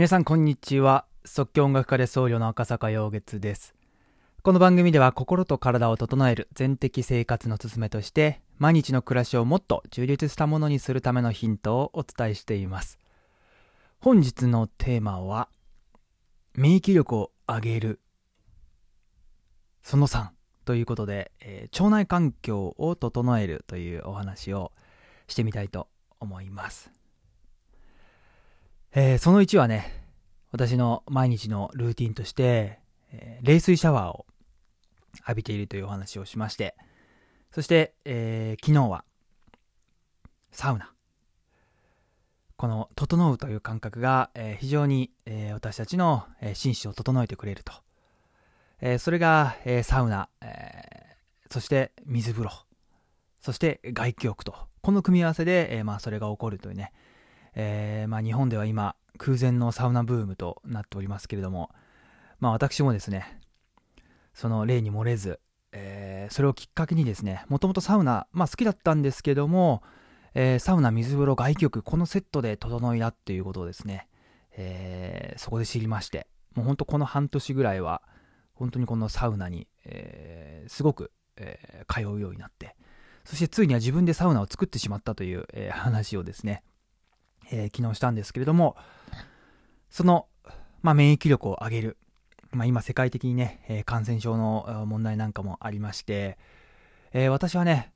皆さんこんにちは。即興音楽家で僧侶の赤坂陽月です。この番組では心と体を整える全的生活の勧めとして毎日の暮らしをもっと充実したものにするためのヒントをお伝えしています。本日のテーマは免疫力を上げる。その3ということで、えー、腸内環境を整えるというお話をしてみたいと思います。えー、その1はね、私の毎日のルーティンとして、えー、冷水シャワーを浴びているというお話をしまして、そして、えー、昨日は、サウナ。この、整うという感覚が、えー、非常に、えー、私たちの、えー、心身を整えてくれると。えー、それが、えー、サウナ、えー、そして水風呂、そして外気浴と、この組み合わせで、えー、まあ、それが起こるというね、えー、まあ、日本では今、空前のサウナブームとなっておりますけれども、まあ、私もですね、その例に漏れず、えー、それをきっかけにですね、もともとサウナ、まあ、好きだったんですけども、えー、サウナ、水風呂、外気浴、このセットで整いだっていうことをですね、えー、そこで知りまして、もうほんとこの半年ぐらいは、本当にこのサウナに、えー、すごく、えー、通うようになって、そしてついには自分でサウナを作ってしまったという、えー、話をですね、え昨日したんですけれども、その、まあ、免疫力を上げる。まあ、今世界的にね、え感染症の問題なんかもありまして、え私はね、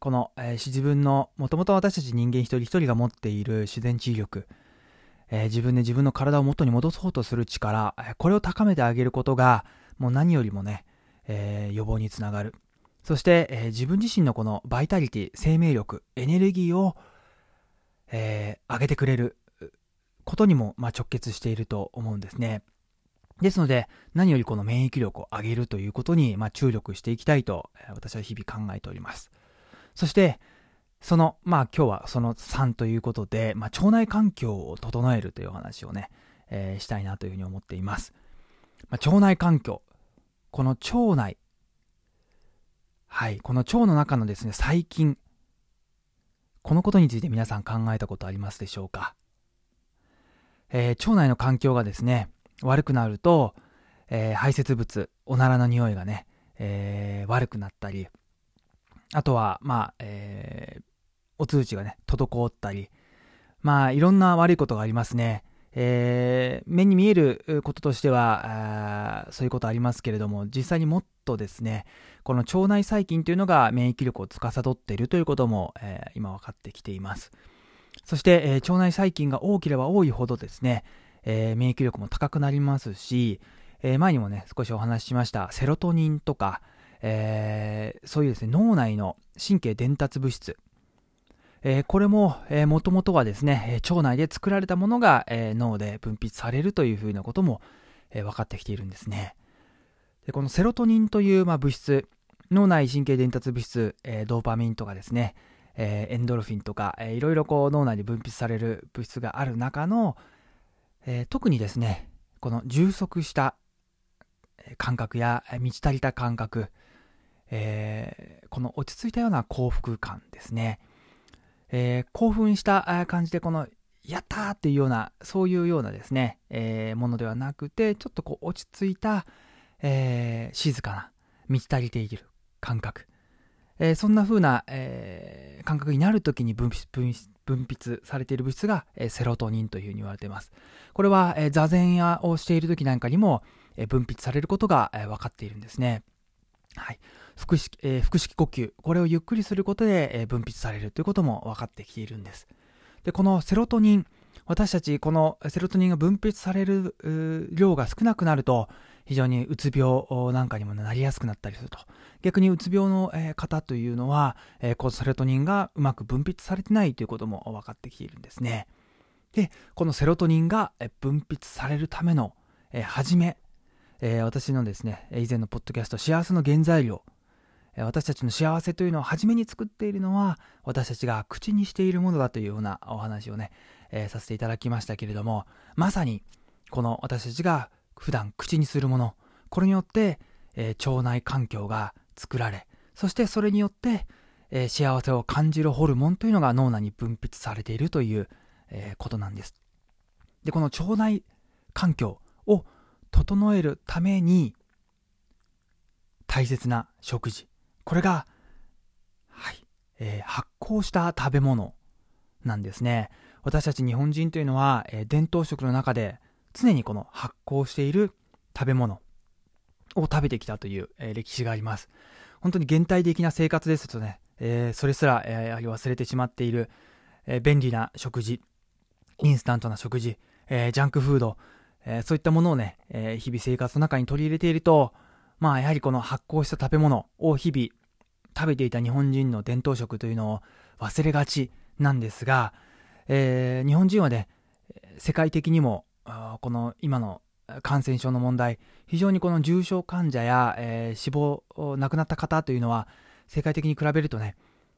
この、え自分の、もともと私たち人間一人一人が持っている自然治癒力、え自分で自分の体を元に戻そうとする力、これを高めてあげることが、もう何よりもね、えー、予防につながる。そして、えー、自分自身のこのバイタリティ、生命力、エネルギーを、えー、上げてくれることにも、まあ、直結していると思うんですね。ですので、何よりこの免疫力を上げるということに、まあ、注力していきたいと、私は日々考えております。そして、その、まあ今日はその3ということで、まあ腸内環境を整えるというお話をね、えー、したいなというふうに思っています。まあ、腸内環境。この腸内、はい、この腸の中のですね、細菌、このことについて皆さん考えたことありますでしょうか、えー、腸内の環境がですね、悪くなると、えー、排泄物、おならの匂いがね、えー、悪くなったり、あとは、まあ、えー、お通知がね、滞ったり、まあ、いろんな悪いことがありますね。えー、目に見えることとしてはそういうことありますけれども実際にもっとですねこの腸内細菌というのが免疫力を司っているということも、えー、今分かってきています。そして、えー、腸内細菌が多ければ多いほどですね、え免疫力も高くなりますし、え前にもね少しお話ししましたセロトニンとか、えそういうですね脳内の神経伝達物質えー、これも、えー、もともとはですね、腸内で作られたものが、えー、脳で分泌されるというふうなことも、えー、分かってきているんですね。でこのセロトニンという、まあ、物質、脳内神経伝達物質、えー、ドーパミンとかですね、えー、エンドルフィンとか、えー、いろいろこう脳内で分泌される物質がある中の、えー、特にですね、この充足した感覚や満ち足りた感覚、えー、この落ち着いたような幸福感ですね。えー、興奮した感じでこのやったーっていうようなそういうようなですね、えー、ものではなくてちょっとこう落ち着いた、えー、静かな満ち足りている感覚、えそんな風な、え感覚になるときに分泌されている物質が、えセロトニンというふうに言われています。これは、え座禅やをしている時なんかにも、え分泌されることが、え分かっているんですね。はい。腹式、えー、腹式呼吸。これをゆっくりすることで、えー、分泌されるということも分かってきているんです。で、このセロトニン、私たちこのセロトニンが分泌される量が少なくなると、非常にうつ病なんかにもなりやすくなったりすると。逆にうつ病の、方というのは、えー、このセロトニンがうまく分泌されてないということも分かってきているんですね。で、このセロトニンが分泌されるための、初め、えー、私のですね、以前のポッドキャスト、幸せの原材料、私たちの幸せというのを初めに作っているのは、私たちが口にしているものだというようなお話をね、えー、させていただきましたけれども、まさに、この私たちが普段口にするもの、これによって、えー、腸内環境が作られ、そしてそれによって、えー、幸せを感じるホルモンというのが脳内に分泌されているという、えことなんです。で、この腸内環境整えるために大切な食事。これが、はい、えー、発酵した食べ物なんですね。私たち日本人というのは、えー、伝統食の中で常にこの発酵している食べ物を食べてきたという、えー、歴史があります。本当に現代的な生活ですとね、え、それすら、えー、やはり忘れてしまっている、え、便利な食事、インスタントな食事、え、ジャンクフード、えー、そういったものをね、えー、日々生活の中に取り入れていると、まあやはりこの発酵した食べ物を日々食べていた日本人の伝統食というのを忘れがちなんですが、えー、日本人はね、世界的にも、この今の感染症の問題、非常にこの重症患者や、えー、死亡、亡くなった方というのは、世界的に比べるとね、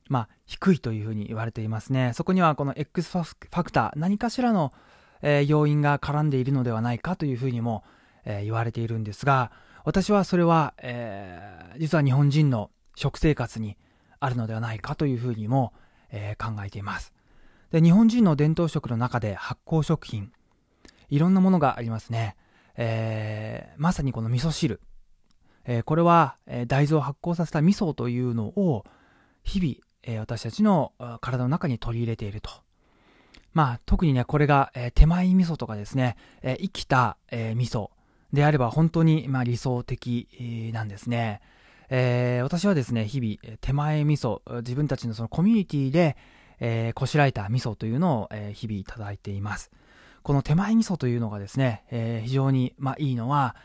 まあ、低いというふうに言われていますね。そこにはこの X ファクター、何かしらの、えー、要因が絡んでいるのではないかというふうにも、えー、言われているんですが、私はそれは、えー、実は日本人の食生活にあるのではないかというふうにも、え考えています。で、日本人の伝統食の中で発酵食品、いろんなものがありますね。えまさにこの味噌汁。えこれは、え大豆を発酵させた味噌というのを日々、え私たちの体の中に取り入れていると。まあ、特にね、これが、え手前味噌とかですね、え生きた、え味噌であれば本当に、まあ、理想的、なんですね。えー、私はですね、日々、手前味噌、自分たちのそのコミュニティで、えー、こしらえた味噌というのを、えー、日々いただいています。この手前味噌というのがですね、えー、非常に、まあ、いいのは、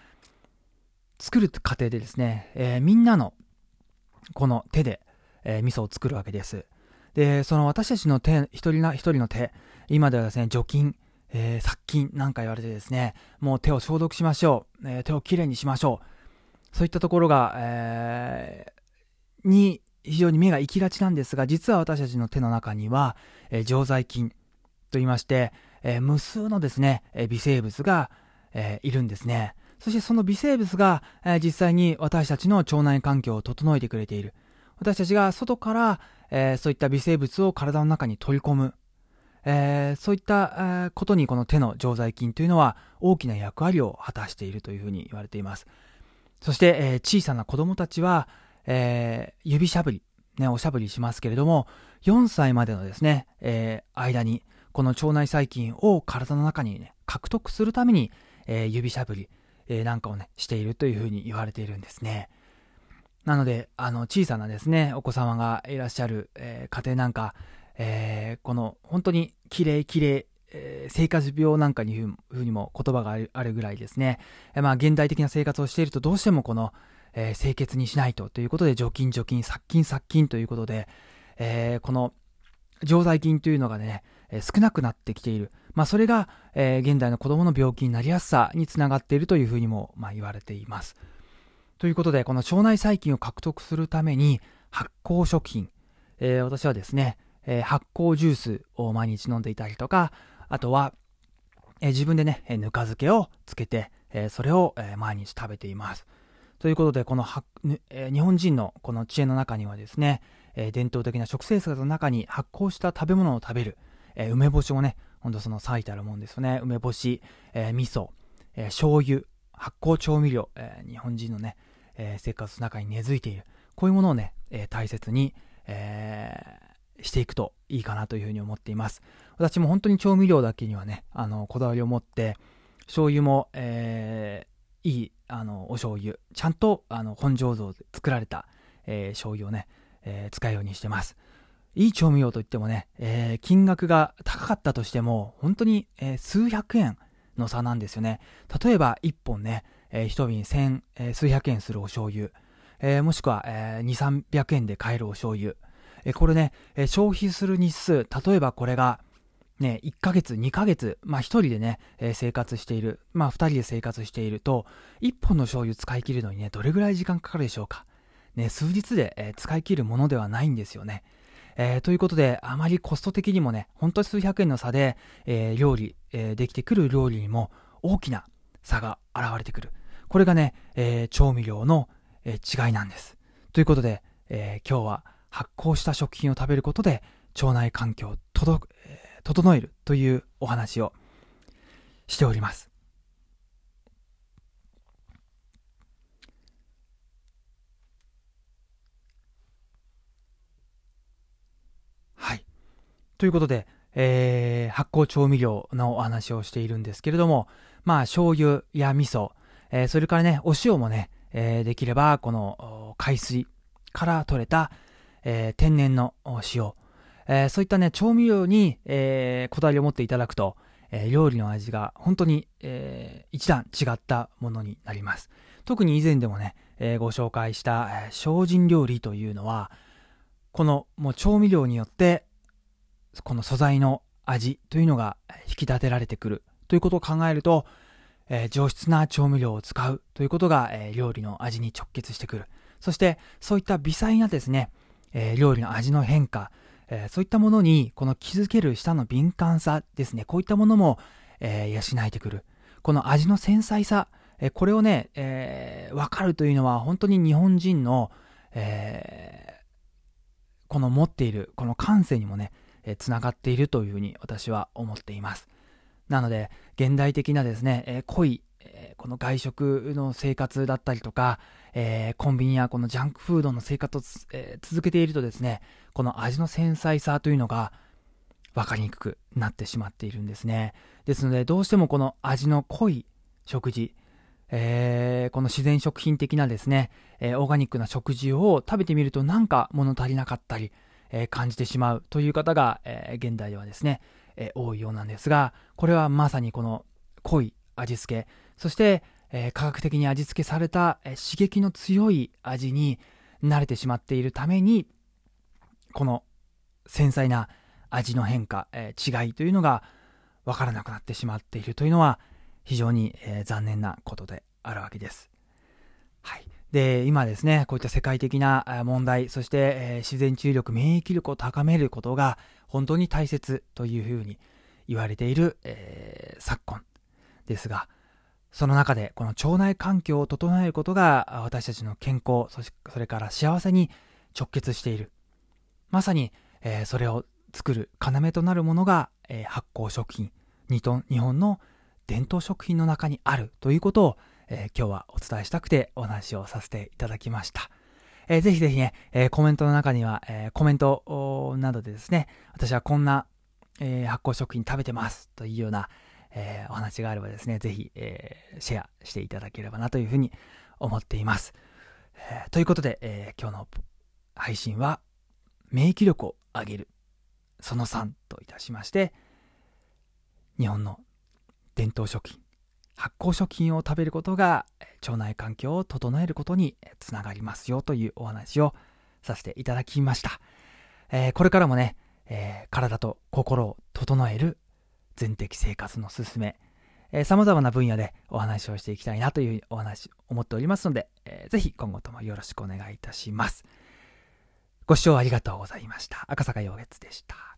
作る過程でですね、えー、みんなのこの手で、えー、味噌を作るわけです。で、その私たちの手、一人な、一人の手、今ではですね、除菌、えー、殺菌なんか言われてですね、もう手を消毒しましょう、えー、手をきれいにしましょう。そういったところが、えー、に非常に目が行きがちなんですが、実は私たちの手の中には、えー、常在菌と言いまして、えー、無数のですね、え、微生物が、えー、いるんですね。そしてその微生物が、えー、実際に私たちの腸内環境を整えてくれている。私たちが外から、えー、そういった微生物を体の中に取り込む。えー、そういった、ことにこの手の常在菌というのは大きな役割を果たしているというふうに言われています。そして、えー、小さな子供たちは、え指しゃぶり、ね、おしゃぶりしますけれども、4歳までのですね、え間に、この腸内細菌を体の中にね、獲得するために、え指しゃぶり、えなんかをね、しているというふうに言われているんですね。なので、あの、小さなですね、お子様がいらっしゃる、え家庭なんか、えー、この本当に綺麗綺麗えー、生活病なんかにふうにも言葉があるぐらいですね、えー、まあ現代的な生活をしているとどうしてもこの、えー、清潔にしないとということで除菌除菌殺菌殺菌ということで、えー、この常在菌というのがね、えー、少なくなってきている。まあそれが、えー、現代の子供の病気になりやすさにつながっているというふうにも、まあ、言われています。ということで、この腸内細菌を獲得するために発酵食品、えー、私はですね、えー、発酵ジュースを毎日飲んでいたりとか、あとは、えー、自分でね、ぬか漬けをつけて、え、それを、え毎日食べています。ということで、このは、え日本人のこの知恵の中にはですね、え伝統的な食生活の中に発酵した食べ物を食べる、え梅干しもね、ほんとその最たるもんですよね。梅干し、え味噌、え醤油、発酵調味料、え日本人のね、え生活の中に根付いている。こういうものをね、え大切に、えしていくといいかなというふうに思っています。私も本当に調味料だけにはね、あの、こだわりを持って、醤油も、えー、いい、あの、お醤油、ちゃんと、あの、本醸造で作られた、えー、醤油をね、えー、使うようにしてます。いい調味料といってもね、えー、金額が高かったとしても、本当に、えー、数百円の差なんですよね。例えば、一本ね、えー、一瓶千、えー、数百円するお醤油、えー、もしくは、えー、二、三百円で買えるお醤油、えこれね、え消費する日数、例えばこれが、ね、1ヶ月、2ヶ月、まあ1人でね、え生活している、まあ2人で生活していると、1本の醤油使い切るのにね、どれぐらい時間かかるでしょうか。ね、数日で、え使い切るものではないんですよね。えー、ということで、あまりコスト的にもね、本当に数百円の差で、え、料理、え、できてくる料理にも大きな差が現れてくる。これがね、え調味料の、え違いなんです。ということで、え今日は発酵した食品を食べることで腸内環境を整えるというお話をしております。はい。ということで、えー、発酵調味料のお話をしているんですけれども、まあ、醤油や味噌、えー、それからね、お塩もね、えー、できれば、この、海水から取れた、えー、天然の塩、えー、そういったね、調味料に、えー、こだわりを持っていただくと、え、料理の味が本当に、えー、一段違ったものになります。特に以前でもね、え、ご紹介した、え、精進料理というのは、このもう調味料によって、この素材の味というのが引き立てられてくるということを考えると、えー、上質な調味料を使うということが、えー、料理の味に直結してくる。そして、そういった微細なですね、えー、料理の味の変化、えそういったものに、この気づける舌の敏感さですね、こういったものも、え養えてくる。この味の繊細さ、えこれをね、えー、分かるというのは本当に日本人の、え、この持っているこの感性にもね、えー、つながっているというふうに私は思っています。なので、現代的なですね、え、濃い、この外食の生活だったりとか、えー、コンビニやこのジャンクフードの生活を、えー、続けているとですね、この味の繊細さというのが分かりにくくなってしまっているんですね。ですので、どうしてもこの味の濃い食事、えー、この自然食品的なですね、えー、オーガニックな食事を食べてみるとなんか物足りなかったり、えー、感じてしまうという方が、え現代ではですね、え多いようなんですが、これはまさにこの濃い味付け、そして、え科学的に味付けされた、え刺激の強い味に慣れてしまっているために、この繊細な味の変化、え違いというのがわからなくなってしまっているというのは、非常に、えー、残念なことであるわけです。はい。で、今ですね、こういった世界的な問題、そして、えー、自然治癒力、免疫力を高めることが本当に大切というふうに言われている、えー、昨今ですが、その中でこの腸内環境を整えることが私たちの健康、それから幸せに直結している。まさに、えー、それを作る要となるものが、えー、発酵食品、日本の伝統食品の中にあるということを、えー、今日はお伝えしたくてお話をさせていただきました。えー、ぜひぜひね、えー、コメントの中には、えー、コメントなどでですね、私はこんな、えー、発酵食品食べてますというような、えー、お話があればですね、ぜひ、えー、シェアしていただければなというふうに思っています。えー、ということで、え、今日の配信は、免疫力を上げる、その3といたしまして、日本の伝統食品、発酵食品を食べることが腸内環境を整えることにつながりますよというお話をさせていただきました。え、これからもね、え、体と心を整える全的生活のすすめ、えー、様々な分野でお話をしていきたいなというお話、思っておりますので、えー、ぜひ今後ともよろしくお願いいたします。ご視聴ありがとうございました。赤坂陽月でした。